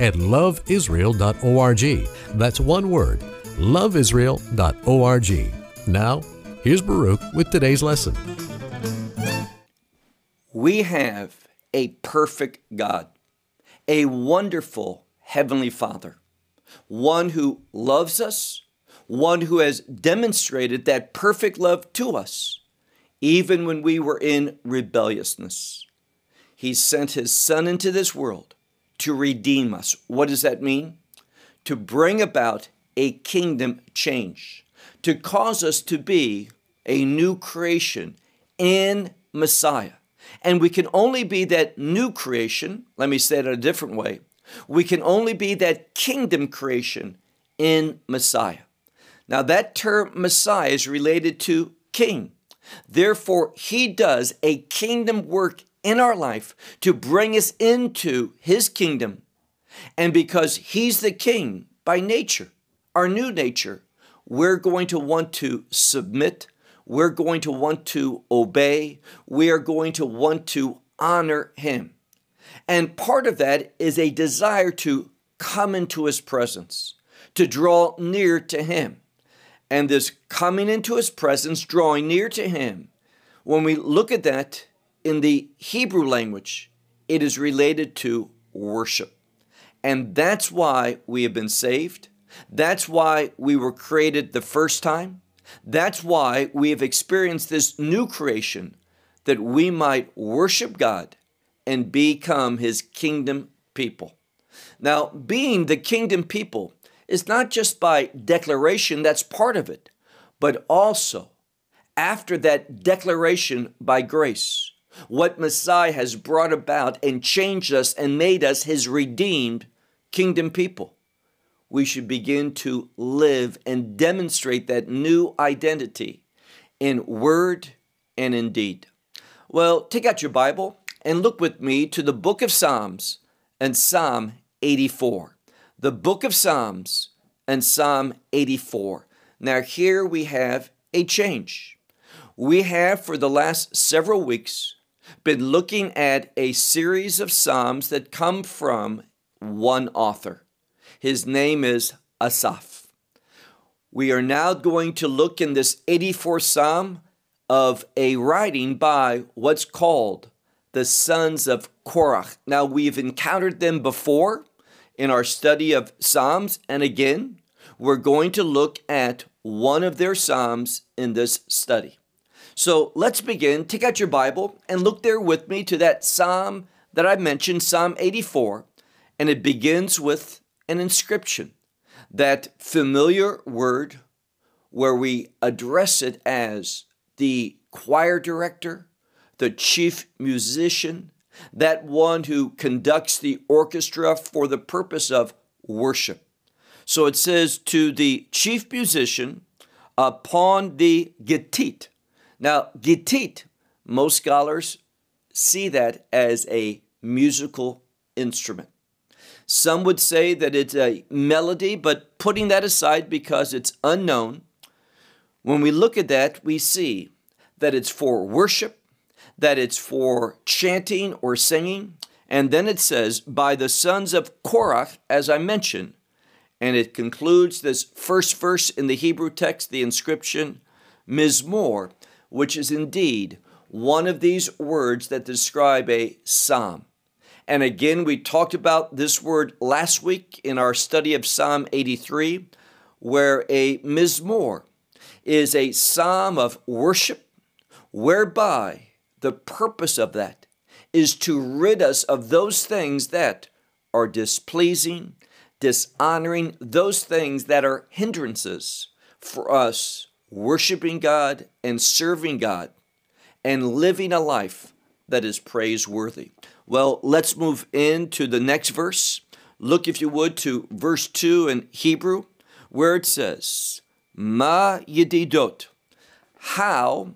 at loveisrael.org. That's one word, loveisrael.org. Now, here's Baruch with today's lesson. We have a perfect God, a wonderful Heavenly Father, one who loves us, one who has demonstrated that perfect love to us, even when we were in rebelliousness. He sent His Son into this world to redeem us. What does that mean? To bring about a kingdom change, to cause us to be a new creation in Messiah. And we can only be that new creation, let me say it a different way. We can only be that kingdom creation in Messiah. Now, that term Messiah is related to king. Therefore, he does a kingdom work in our life to bring us into his kingdom. And because he's the king by nature, our new nature, we're going to want to submit we're going to want to obey. We are going to want to honor Him. And part of that is a desire to come into His presence, to draw near to Him. And this coming into His presence, drawing near to Him, when we look at that in the Hebrew language, it is related to worship. And that's why we have been saved. That's why we were created the first time. That's why we have experienced this new creation, that we might worship God and become His kingdom people. Now, being the kingdom people is not just by declaration, that's part of it, but also after that declaration by grace, what Messiah has brought about and changed us and made us His redeemed kingdom people we should begin to live and demonstrate that new identity in word and in deed. Well, take out your Bible and look with me to the book of Psalms and Psalm 84. The book of Psalms and Psalm 84. Now, here we have a change. We have, for the last several weeks, been looking at a series of Psalms that come from one author. His name is Asaph. We are now going to look in this 84th Psalm of a writing by what's called the sons of Korach. Now, we've encountered them before in our study of Psalms, and again, we're going to look at one of their Psalms in this study. So let's begin. Take out your Bible and look there with me to that Psalm that I mentioned, Psalm 84, and it begins with an inscription, that familiar word where we address it as the choir director, the chief musician, that one who conducts the orchestra for the purpose of worship. So it says to the chief musician upon the gittit. Now, gittit, most scholars see that as a musical instrument. Some would say that it's a melody, but putting that aside because it's unknown, when we look at that, we see that it's for worship, that it's for chanting or singing. And then it says, by the sons of Korach, as I mentioned. And it concludes this first verse in the Hebrew text, the inscription, Mizmor, which is indeed one of these words that describe a psalm. And again, we talked about this word last week in our study of Psalm 83, where a mizmor is a psalm of worship, whereby the purpose of that is to rid us of those things that are displeasing, dishonoring, those things that are hindrances for us worshiping God and serving God and living a life that is praiseworthy. Well, let's move into the next verse. Look, if you would, to verse 2 in Hebrew, where it says, Ma yedidot, how,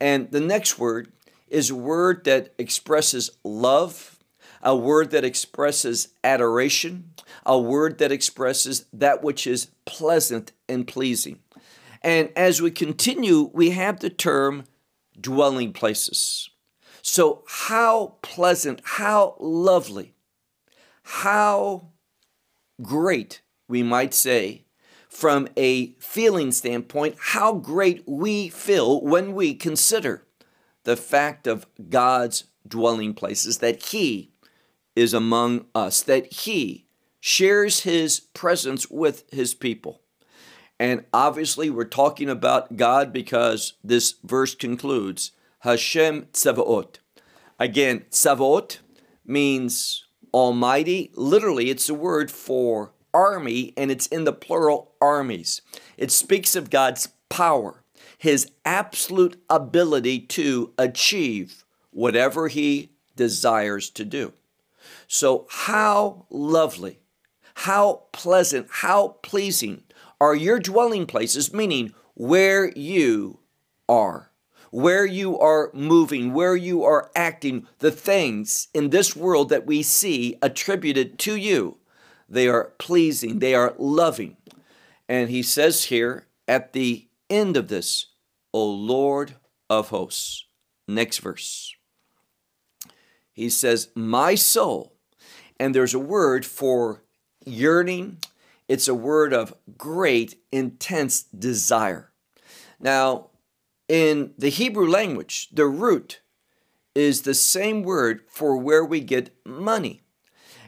and the next word is a word that expresses love, a word that expresses adoration, a word that expresses that which is pleasant and pleasing. And as we continue, we have the term dwelling places. So, how pleasant, how lovely, how great, we might say, from a feeling standpoint, how great we feel when we consider the fact of God's dwelling places, that He is among us, that He shares His presence with His people. And obviously, we're talking about God because this verse concludes Hashem Tzevaot. Again, Tzevaot means Almighty. Literally, it's a word for army, and it's in the plural armies. It speaks of God's power, His absolute ability to achieve whatever He desires to do. So, how lovely, how pleasant, how pleasing are your dwelling places, meaning where you are, where you are moving, where you are acting, the things in this world that we see attributed to you. They are pleasing, they are loving. And he says here at the end of this, O Lord of hosts. Next verse. He says, My soul, and there's a word for yearning, it's a word of great, intense desire. Now, in the Hebrew language, the root is the same word for where we get money.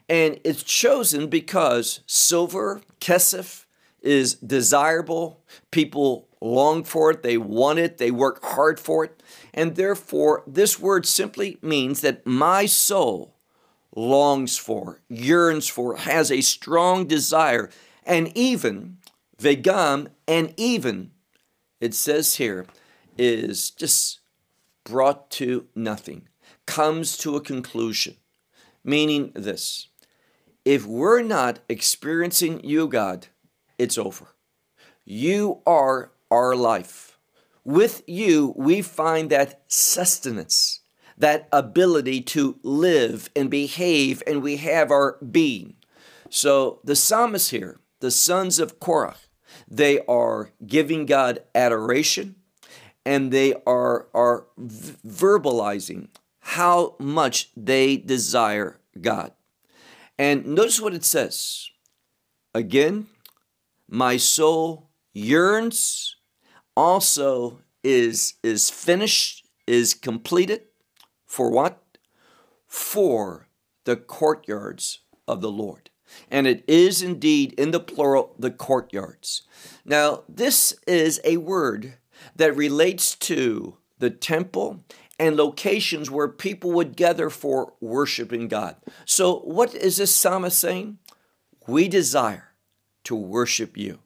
And it's chosen because silver, kesef, is desirable. People long for it, they want it, they work hard for it. And therefore, this word simply means that my soul longs for, yearns for, has a strong desire, and even, vegam, and even, it says here, is just brought to nothing, comes to a conclusion. Meaning this if we're not experiencing you, God, it's over. You are our life. With you, we find that sustenance that ability to live and behave, and we have our being. So the psalmist here, the sons of Korah, they are giving God adoration and they are, are verbalizing how much they desire God. And notice what it says. Again, my soul yearns, also is, is finished, is completed for what? For the courtyards of the Lord. And it is indeed in the plural, the courtyards. Now, this is a word that relates to the temple and locations where people would gather for worshiping God. So, what is this psalmist saying? We desire to worship you.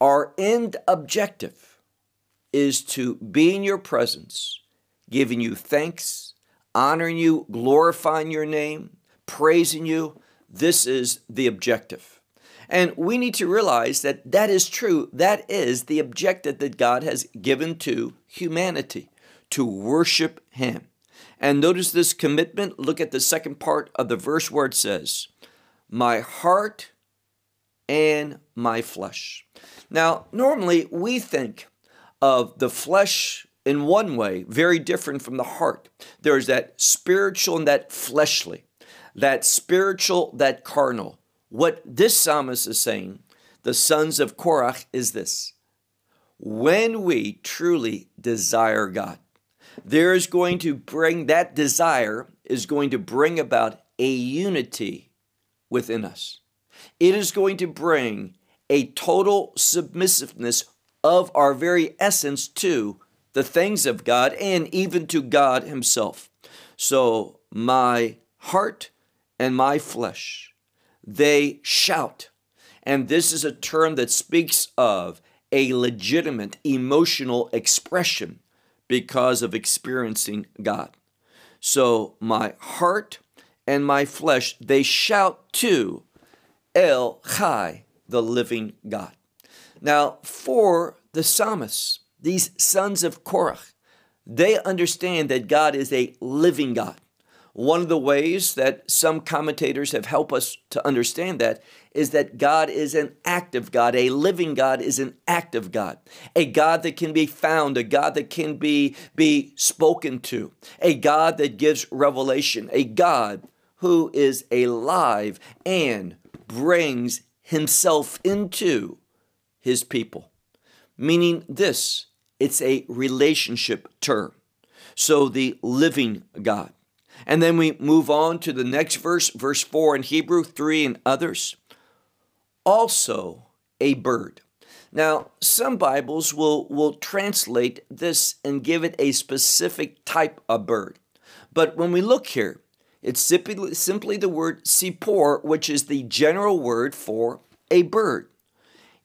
Our end objective is to be in your presence, giving you thanks honoring you, glorifying your name, praising you. This is the objective. And we need to realize that that is true. That is the objective that God has given to humanity to worship Him. And notice this commitment. Look at the second part of the verse where it says, My heart and my flesh. Now, normally we think of the flesh in one way, very different from the heart. There's that spiritual and that fleshly, that spiritual, that carnal. What this psalmist is saying, the sons of Korah, is this when we truly desire God, there is going to bring that desire is going to bring about a unity within us. It is going to bring a total submissiveness of our very essence to the things of God and even to God Himself. So my heart and my flesh, they shout. And this is a term that speaks of a legitimate emotional expression because of experiencing God. So my heart and my flesh, they shout to El Chai, the living God. Now, for the psalmists, these sons of Korach, they understand that God is a living God. One of the ways that some commentators have helped us to understand that is that God is an active God. A living God is an active God. A God that can be found, a God that can be, be spoken to, a God that gives revelation, a God who is alive and brings himself into his people. Meaning this, it's a relationship term. So the living God. And then we move on to the next verse, verse 4 in Hebrew, 3 and others. Also a bird. Now, some Bibles will, will translate this and give it a specific type of bird. But when we look here, it's simply, simply the word sipor, which is the general word for a bird.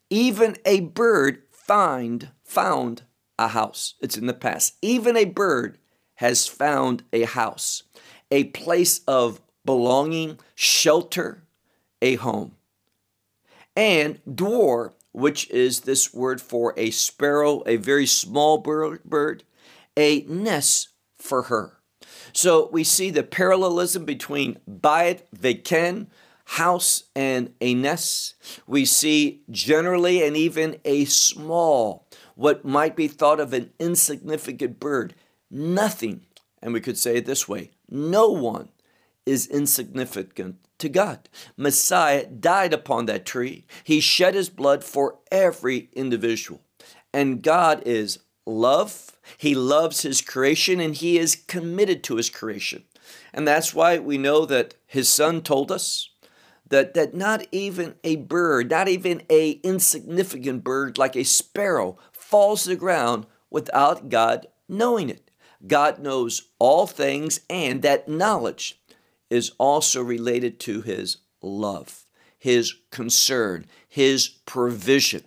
Even a bird find found a house. It's in the past. Even a bird has found a house, a place of belonging, shelter, a home. And dwar, which is this word for a sparrow, a very small bird, a nest for her. So we see the parallelism between Bayit, Veken, house, and a nest. We see generally and even a small, what might be thought of an insignificant bird. Nothing, and we could say it this way no one is insignificant to God. Messiah died upon that tree, He shed His blood for every individual. And God is love. He loves His creation and He is committed to His creation. And that's why we know that His Son told us that, that not even a bird, not even a insignificant bird like a sparrow falls to the ground without God knowing it. God knows all things, and that knowledge is also related to his love, his concern, his provision.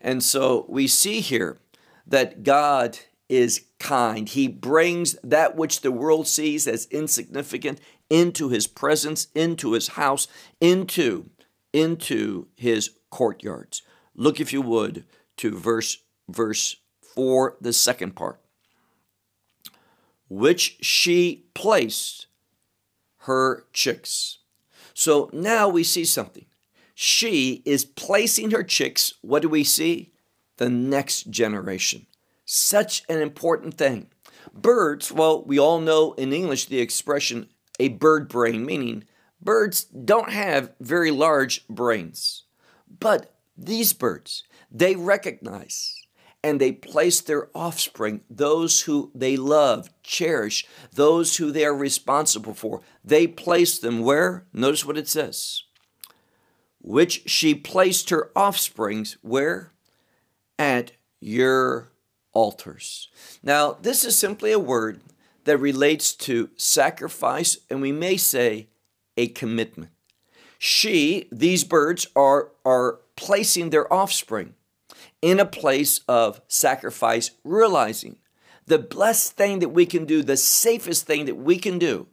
And so we see here that God is kind. He brings that which the world sees as insignificant into his presence, into his house, into into his courtyards. Look if you would to verse verse 4 the second part. Which she placed her chicks. So now we see something. She is placing her chicks, what do we see? The next generation. Such an important thing. Birds, well, we all know in English the expression a bird brain, meaning birds don't have very large brains. But these birds, they recognize and they place their offspring, those who they love, cherish, those who they are responsible for. They place them where? Notice what it says. Which she placed her offsprings where? At your altars. Now, this is simply a word that relates to sacrifice, and we may say a commitment. She, these birds, are, are placing their offspring in a place of sacrifice, realizing the blessed thing that we can do, the safest thing that we can do,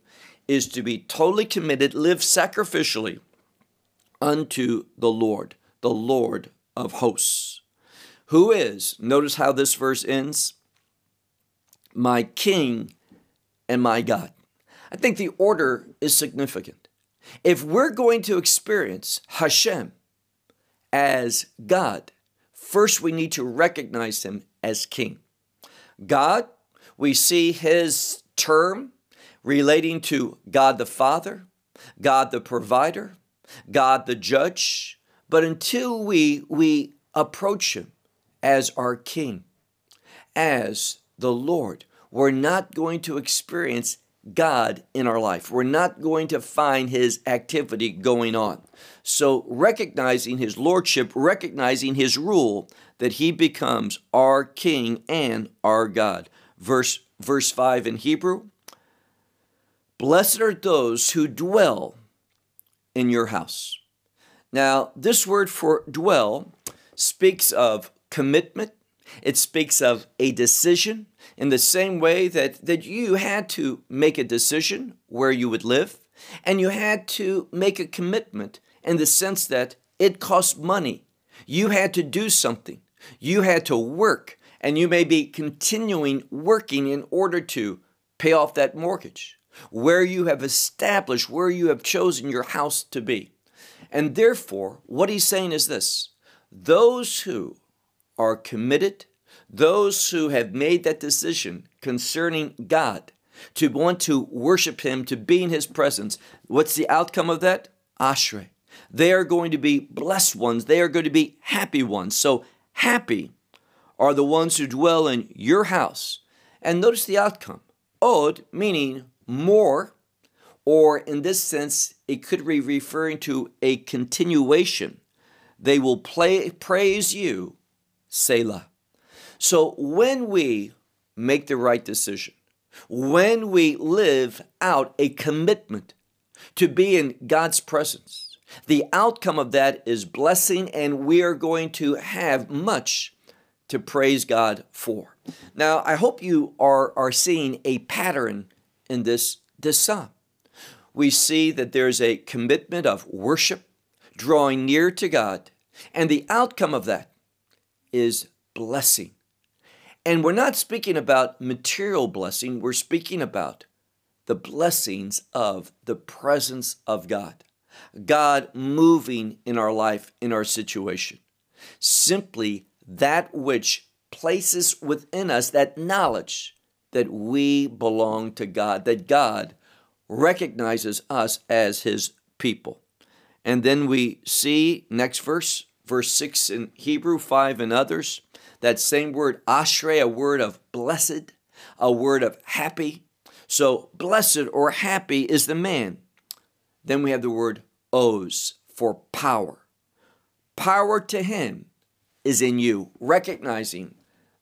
is to be totally committed, live sacrificially unto the Lord, the Lord of hosts, who is, notice how this verse ends, my King and my God. I think the order is significant. If we're going to experience Hashem as God, First, we need to recognize him as king. God, we see his term relating to God the Father, God the provider, God the judge. But until we, we approach him as our king, as the Lord, we're not going to experience God in our life. We're not going to find his activity going on. So, recognizing his lordship, recognizing his rule, that he becomes our king and our God. Verse, verse 5 in Hebrew Blessed are those who dwell in your house. Now, this word for dwell speaks of commitment, it speaks of a decision in the same way that, that you had to make a decision where you would live. And you had to make a commitment in the sense that it cost money. You had to do something. You had to work, and you may be continuing working in order to pay off that mortgage, where you have established, where you have chosen your house to be. And therefore, what he's saying is this those who are committed, those who have made that decision concerning God, to want to worship Him, to be in His presence, what's the outcome of that? Ashrei. They are going to be blessed ones. They are going to be happy ones. So, happy are the ones who dwell in your house. And notice the outcome. Od, meaning more, or in this sense, it could be referring to a continuation. They will play, praise you, Selah. So when we make the right decision, when we live out a commitment to be in God's presence, the outcome of that is blessing, and we are going to have much to praise God for. Now, I hope you are, are seeing a pattern in this, this psalm. We see that there's a commitment of worship, drawing near to God, and the outcome of that is blessing. And we're not speaking about material blessing, we're speaking about the blessings of the presence of God. God moving in our life, in our situation. Simply that which places within us that knowledge that we belong to God, that God recognizes us as his people. And then we see next verse, verse 6 in Hebrew, 5 in others, that same word, ashrei, a word of blessed, a word of happy. So, blessed or happy is the man. Then we have the word oz for power. Power to him is in you, recognizing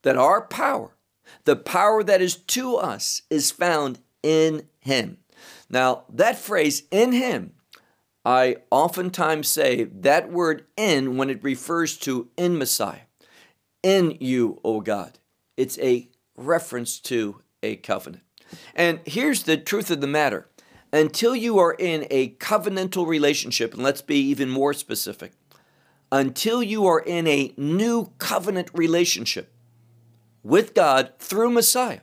that our power, the power that is to us, is found in him. Now, that phrase, in him, I oftentimes say that word in when it refers to in Messiah in you, O God. It's a reference to a covenant. And here's the truth of the matter until you are in a covenantal relationship, and let's be even more specific, until you are in a new covenant relationship with God through Messiah,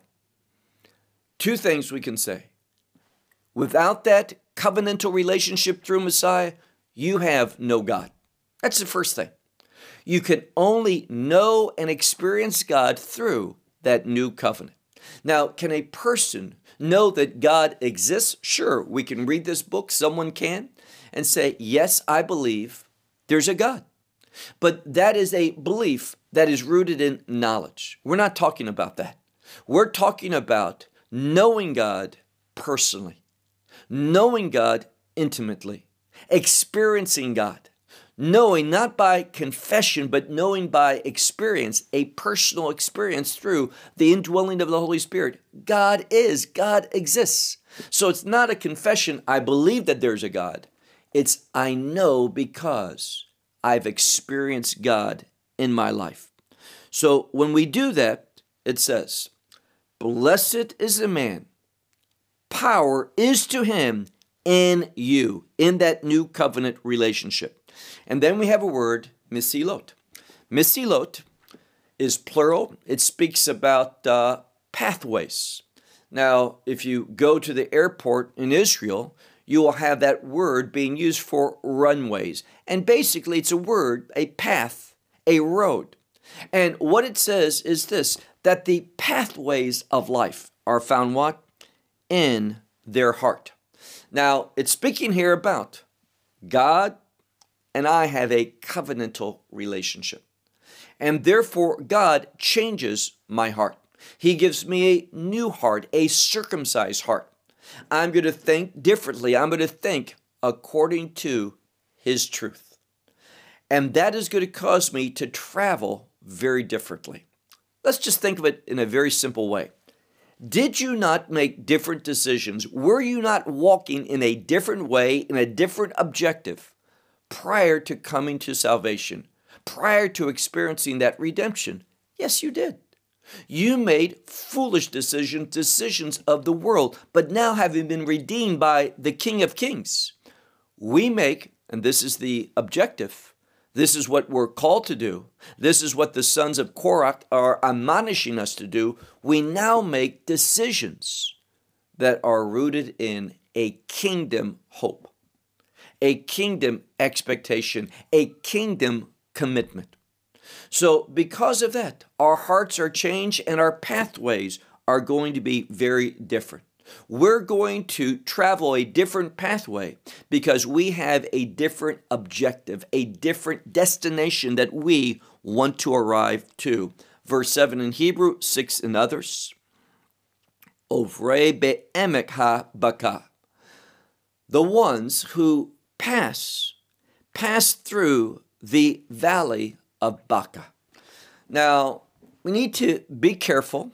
two things we can say. Without that covenantal relationship through Messiah, you have no God. That's the first thing. You can only know and experience God through that new covenant. Now, can a person know that God exists? Sure, we can read this book, someone can, and say, Yes, I believe there's a God. But that is a belief that is rooted in knowledge. We're not talking about that. We're talking about knowing God personally, knowing God intimately, experiencing God knowing not by confession, but knowing by experience, a personal experience through the indwelling of the Holy Spirit. God is, God exists. So it's not a confession, I believe that there's a God. It's I know because I've experienced God in my life. So when we do that, it says, Blessed is the man, power is to him in you, in that new covenant relationship. And then we have a word, misilot. Misilot is plural. It speaks about uh, pathways. Now, if you go to the airport in Israel, you will have that word being used for runways. And basically, it's a word, a path, a road. And what it says is this that the pathways of life are found what? In their heart. Now, it's speaking here about God and I have a covenantal relationship. And therefore, God changes my heart. He gives me a new heart, a circumcised heart. I'm going to think differently. I'm going to think according to His truth. And that is going to cause me to travel very differently. Let's just think of it in a very simple way. Did you not make different decisions? Were you not walking in a different way, in a different objective? prior to coming to salvation, prior to experiencing that redemption? Yes, you did. You made foolish decisions, decisions of the world, but now having been redeemed by the King of Kings, we make, and this is the objective, this is what we're called to do, this is what the sons of Korach are admonishing us to do. We now make decisions that are rooted in a kingdom hope, a kingdom expectation, a kingdom commitment. So, because of that, our hearts are changed and our pathways are going to be very different. We're going to travel a different pathway because we have a different objective, a different destination that we want to arrive to. Verse 7 in Hebrew, 6 in others. Ovrei be'emek ha-baka. The ones who pass, pass through the valley of Baca. Now, we need to be careful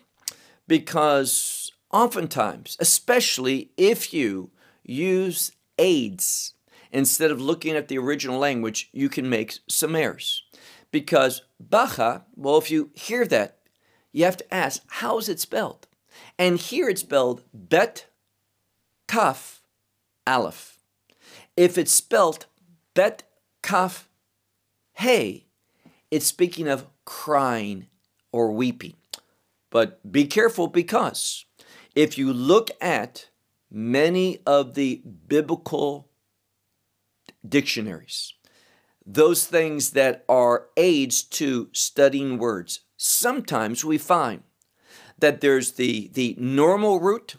because oftentimes, especially if you use aids instead of looking at the original language, you can make some errors. Because Baca, well, if you hear that, you have to ask, how is it spelled? And here it's spelled Bet Kaf Aleph. If it's spelled Bet Kaf Hey, it's speaking of crying or weeping. But be careful because if you look at many of the biblical dictionaries, those things that are aids to studying words, sometimes we find that there's the, the normal root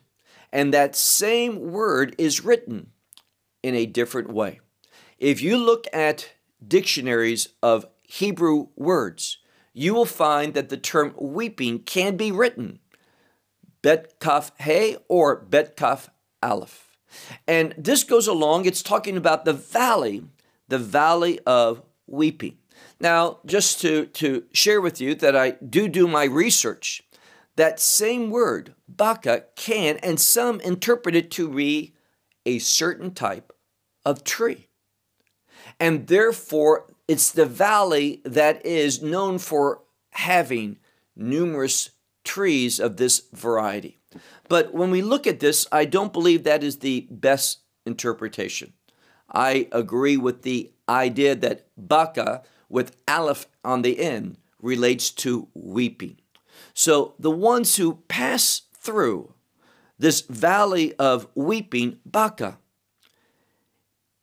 and that same word is written in a different way. If you look at dictionaries of Hebrew words, you will find that the term weeping can be written Bet Kaf He or Bet Kaf Aleph. And this goes along, it's talking about the valley, the valley of weeping. Now, just to, to share with you that I do do my research, that same word, baka, can and some interpret it to be a certain type of tree. And therefore, it's the valley that is known for having numerous trees of this variety. But when we look at this, I don't believe that is the best interpretation. I agree with the idea that baka with aleph on the end relates to weeping. So the ones who pass through this valley of weeping, baka,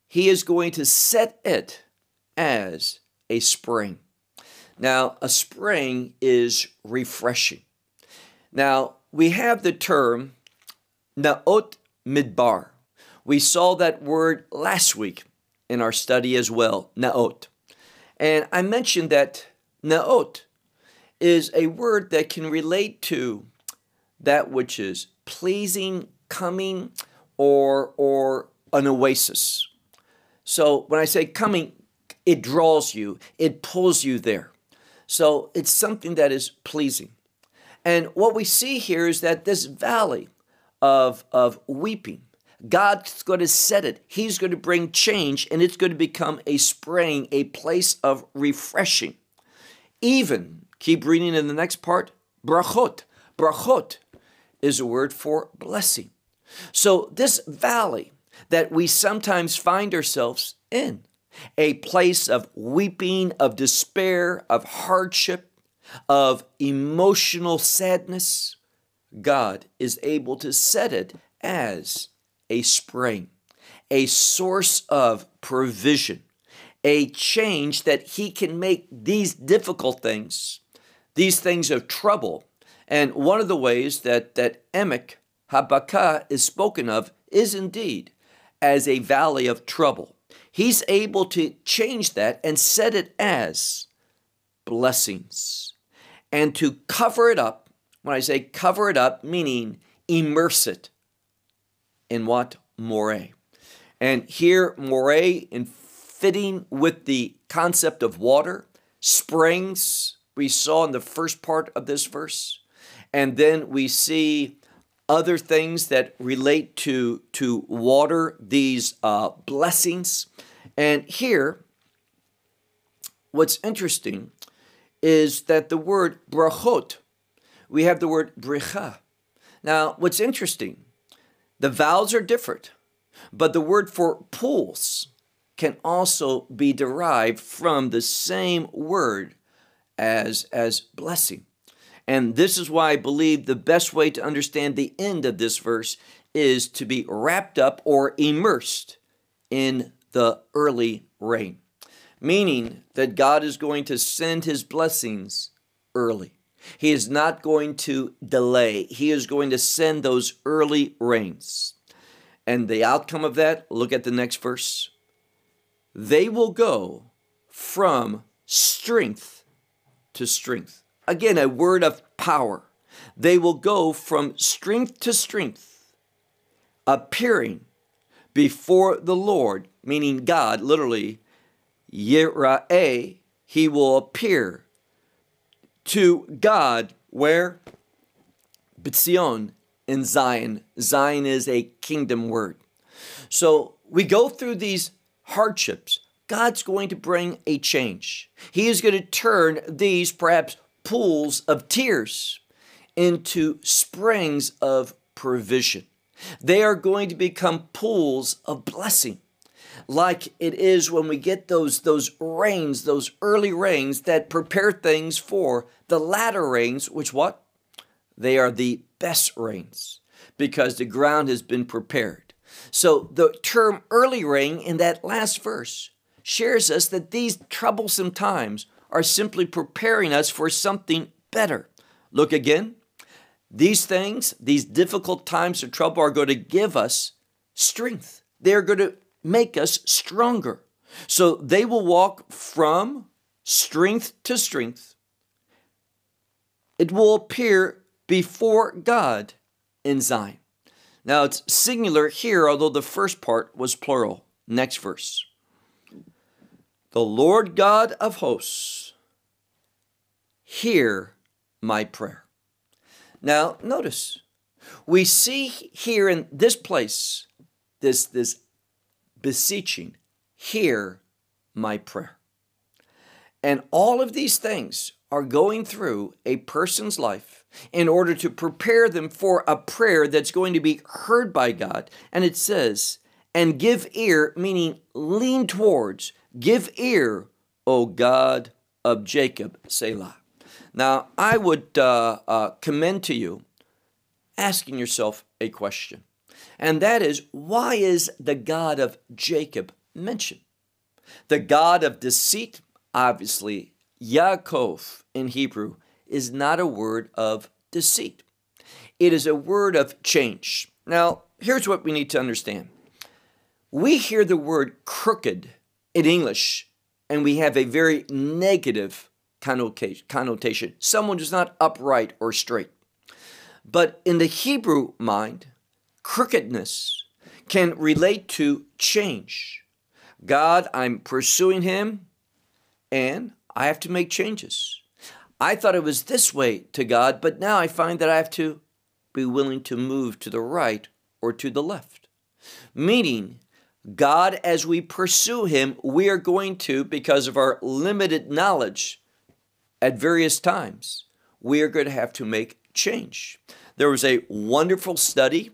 he is going to set it as a spring. Now, a spring is refreshing. Now, we have the term Naot Midbar. We saw that word last week in our study as well, Naot. And I mentioned that Naot is a word that can relate to that which is pleasing, coming, or, or an oasis. So when I say coming, it draws you, it pulls you there. So it's something that is pleasing. And what we see here is that this valley of, of weeping, God's going to set it. He's going to bring change, and it's going to become a spring, a place of refreshing. Even, keep reading in the next part, brachot. Brachot is a word for blessing. So, this valley that we sometimes find ourselves in, a place of weeping, of despair, of hardship, of emotional sadness, God is able to set it as a spring, a source of provision, a change that He can make these difficult things, these things of trouble. And one of the ways that, that Emek Habaka is spoken of is indeed as a valley of trouble. He's able to change that and set it as blessings and to cover it up. When I say cover it up, meaning immerse it in what? More. And here, more in fitting with the concept of water, springs, we saw in the first part of this verse. And then we see other things that relate to, to water, these uh, blessings. And here, what's interesting is that the word brachot we have the word bricha. Now, what's interesting, the vowels are different, but the word for pools can also be derived from the same word as, as blessing. And this is why I believe the best way to understand the end of this verse is to be wrapped up or immersed in the early rain, meaning that God is going to send his blessings early. He is not going to delay, he is going to send those early rains. And the outcome of that, look at the next verse. They will go from strength to strength. Again, a word of power. They will go from strength to strength, appearing before the Lord, meaning God, literally, Yira'eh, he will appear to God where? Bitzion in Zion. Zion is a kingdom word. So we go through these hardships. God's going to bring a change. He is going to turn these perhaps pools of tears into springs of provision. They are going to become pools of blessing, like it is when we get those, those rains, those early rains that prepare things for the latter rains, which what? They are the best rains because the ground has been prepared. So the term early rain in that last verse shares us that these troublesome times are simply preparing us for something better. Look again. These things, these difficult times of trouble, are going to give us strength. They're going to make us stronger. So they will walk from strength to strength. It will appear before God in Zion. Now it's singular here, although the first part was plural. Next verse. The Lord God of hosts, hear my prayer. Now, notice, we see here in this place, this, this beseeching, hear my prayer. And all of these things are going through a person's life in order to prepare them for a prayer that's going to be heard by God. And it says, and give ear, meaning lean towards, give ear, O God of Jacob, Selah. Now, I would uh, uh, commend to you asking yourself a question, and that is why is the God of Jacob mentioned? The God of deceit, obviously, Yaakov in Hebrew, is not a word of deceit. It is a word of change. Now, here's what we need to understand. We hear the word crooked in English, and we have a very negative connotation. Someone who's not upright or straight. But in the Hebrew mind, crookedness can relate to change. God, I'm pursuing Him, and I have to make changes. I thought it was this way to God, but now I find that I have to be willing to move to the right or to the left. Meaning, God, as we pursue Him, we are going to, because of our limited knowledge at various times, we are going to have to make change. There was a wonderful study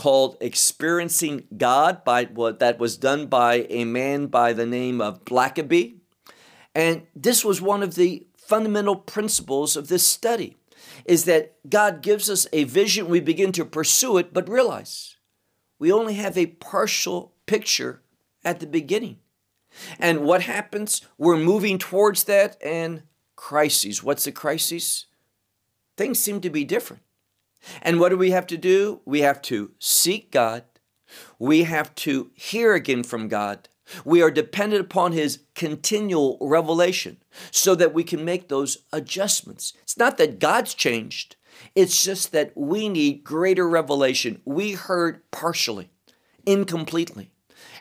called Experiencing God by what that was done by a man by the name of Blackaby. And this was one of the fundamental principles of this study is that God gives us a vision, we begin to pursue it, but realize we only have a partial picture at the beginning. And what happens? We're moving towards that and crises. What's the crisis? Things seem to be different. And what do we have to do? We have to seek God. We have to hear again from God. We are dependent upon His continual revelation so that we can make those adjustments. It's not that God's changed, it's just that we need greater revelation. We heard partially, incompletely,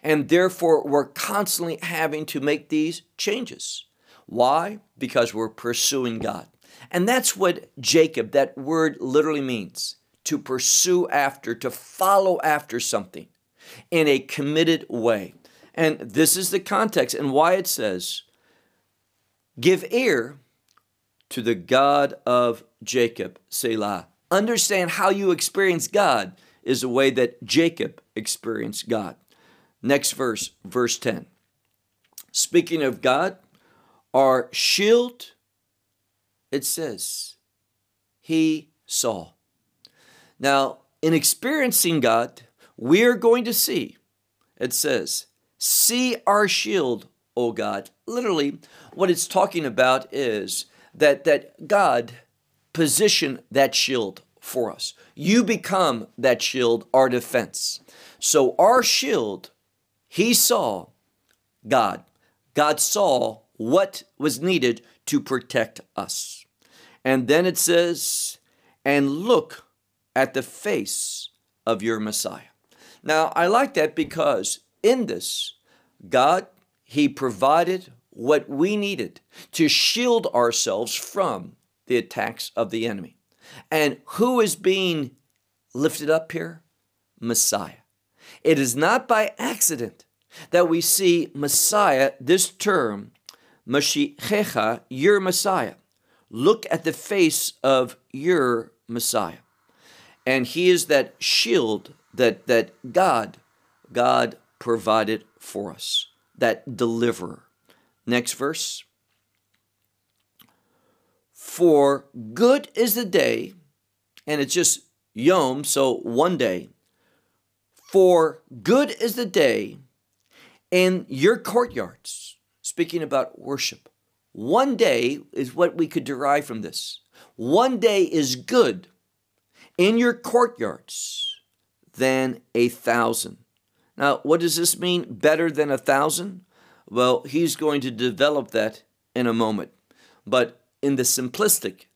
and therefore we're constantly having to make these changes. Why? Because we're pursuing God. And that's what Jacob, that word literally means to pursue after, to follow after something in a committed way. And this is the context and why it says, Give ear to the God of Jacob, Selah. Understand how you experience God is the way that Jacob experienced God. Next verse, verse 10. Speaking of God, our shield, it says, He saw. Now, in experiencing God, we are going to see, it says, See our shield, O God. Literally, what it's talking about is that, that God positioned that shield for us. You become that shield, our defense. So, our shield, he saw God. God saw what was needed to protect us. And then it says, and look at the face of your Messiah. Now, I like that because in this, God, He provided what we needed to shield ourselves from the attacks of the enemy. And who is being lifted up here? Messiah. It is not by accident that we see Messiah, this term, Mashichecha, your Messiah. Look at the face of your Messiah. And he is that shield that, that God, God provided for us, that deliverer. Next verse. For good is the day, and it's just Yom, so one day. For good is the day in your courtyards. Speaking about worship, one day is what we could derive from this. One day is good in your courtyards than a thousand. Now, what does this mean? Better than a thousand? Well, he's going to develop that in a moment. But in the simplistic,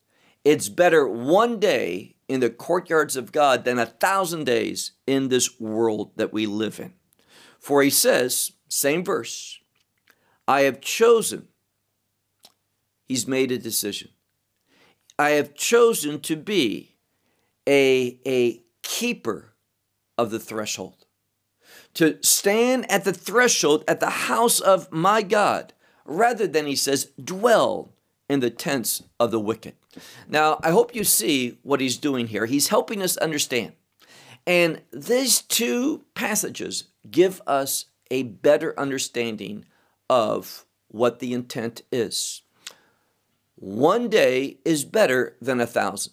it's better one day in the courtyards of God than a thousand days in this world that we live in. For he says, same verse, I have chosen, he's made a decision. I have chosen to be a, a keeper of the threshold, to stand at the threshold at the house of my God, rather than, he says, dwell in the tents of the wicked. Now, I hope you see what he's doing here. He's helping us understand. And these two passages give us a better understanding of what the intent is. One day is better than a thousand.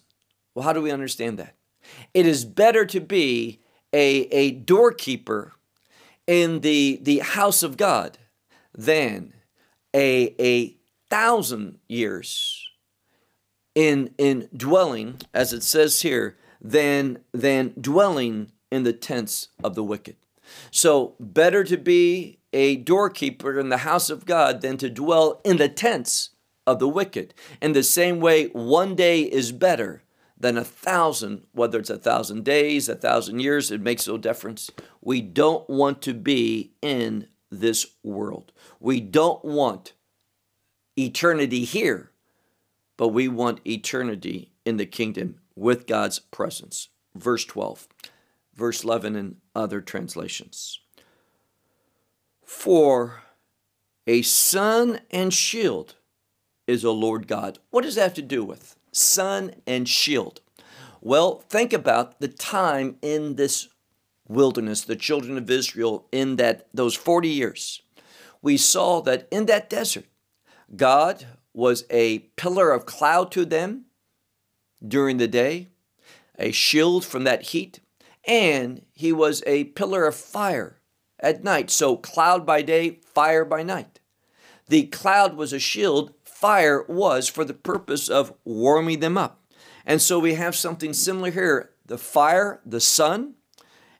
Well, how do we understand that? It is better to be a, a doorkeeper in the, the house of God than a, a thousand years in, in dwelling, as it says here, than, than dwelling in the tents of the wicked. So, better to be a doorkeeper in the house of God than to dwell in the tents of the wicked. In the same way, one day is better than a thousand, whether it's a thousand days, a thousand years, it makes no difference. We don't want to be in this world. We don't want eternity here, but we want eternity in the kingdom with God's presence. Verse 12 verse 11 in other translations. For a sun and shield is a Lord God. What does that have to do with? Sun and shield. Well, think about the time in this wilderness, the children of Israel, in that those 40 years. We saw that in that desert, God was a pillar of cloud to them during the day, a shield from that heat, and he was a pillar of fire at night. So, cloud by day, fire by night. The cloud was a shield, fire was for the purpose of warming them up. And so, we have something similar here the fire, the sun,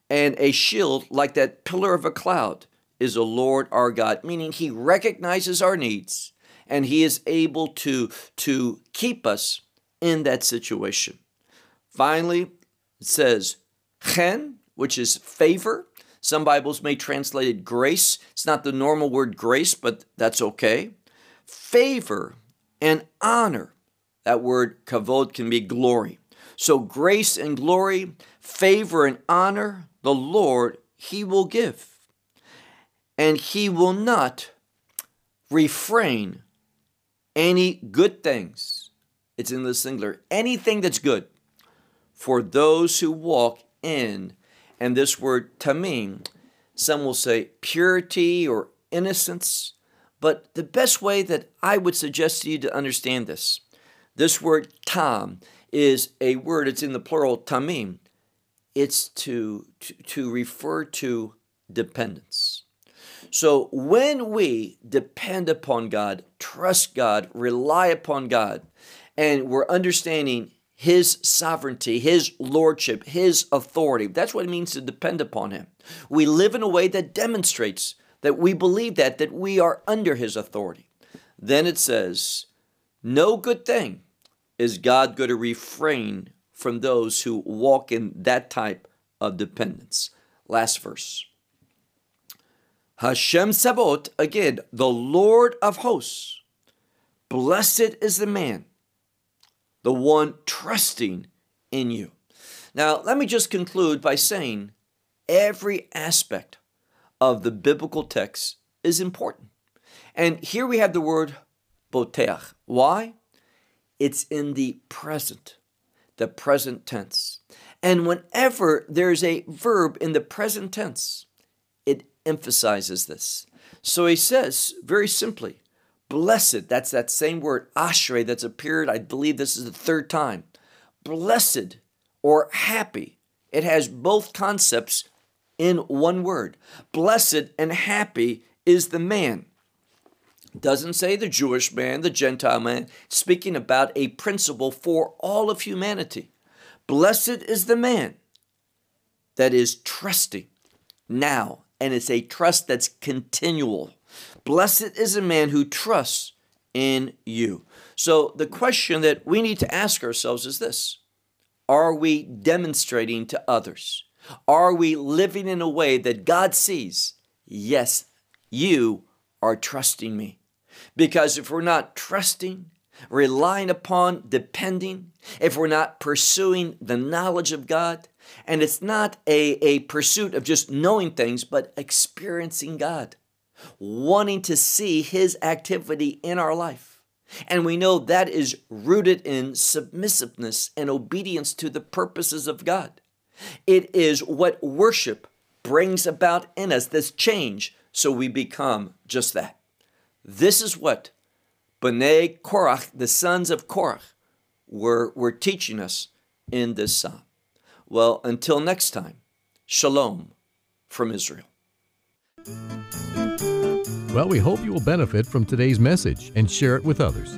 and a shield like that pillar of a cloud is a Lord our God, meaning he recognizes our needs and he is able to, to keep us in that situation. Finally, it says, Chen, which is favor. Some Bibles may translate it grace. It's not the normal word grace, but that's okay. Favor and honor. That word kavod can be glory. So grace and glory, favor and honor, the Lord, He will give. And He will not refrain any good things it's in the singular, anything that's good for those who walk in, and this word tamim, some will say purity or innocence, but the best way that I would suggest to you to understand this, this word tam is a word, it's in the plural tamim. It's to, to, to refer to dependence. So when we depend upon God, trust God, rely upon God, and we're understanding His sovereignty, His lordship, His authority, that's what it means to depend upon Him. We live in a way that demonstrates that we believe that, that we are under His authority. Then it says, No good thing is God going to refrain from those who walk in that type of dependence. Last verse. Hashem Sabot, again, the Lord of hosts. Blessed is the man, the one trusting in you. Now, let me just conclude by saying every aspect of the biblical text is important. And here we have the word boteach. Why? It's in the present, the present tense. And whenever there's a verb in the present tense, it emphasizes this. So he says very simply, blessed, that's that same word, ashrei, that's appeared, I believe this is the third time. Blessed or happy. It has both concepts in one word. Blessed and happy is the man. Doesn't say the Jewish man, the Gentile man, speaking about a principle for all of humanity. Blessed is the man that is trusting now and it's a trust that's continual. Blessed is a man who trusts in you. So the question that we need to ask ourselves is this Are we demonstrating to others? Are we living in a way that God sees? Yes, you are trusting me. Because if we're not trusting, relying upon, depending, if we're not pursuing the knowledge of God, and it's not a, a pursuit of just knowing things, but experiencing God, wanting to see His activity in our life. And we know that is rooted in submissiveness and obedience to the purposes of God. It is what worship brings about in us, this change, so we become just that. This is what B'nai Korach, the sons of Korach, were, were teaching us in this psalm. Well, until next time, shalom from Israel. Well, we hope you will benefit from today's message and share it with others.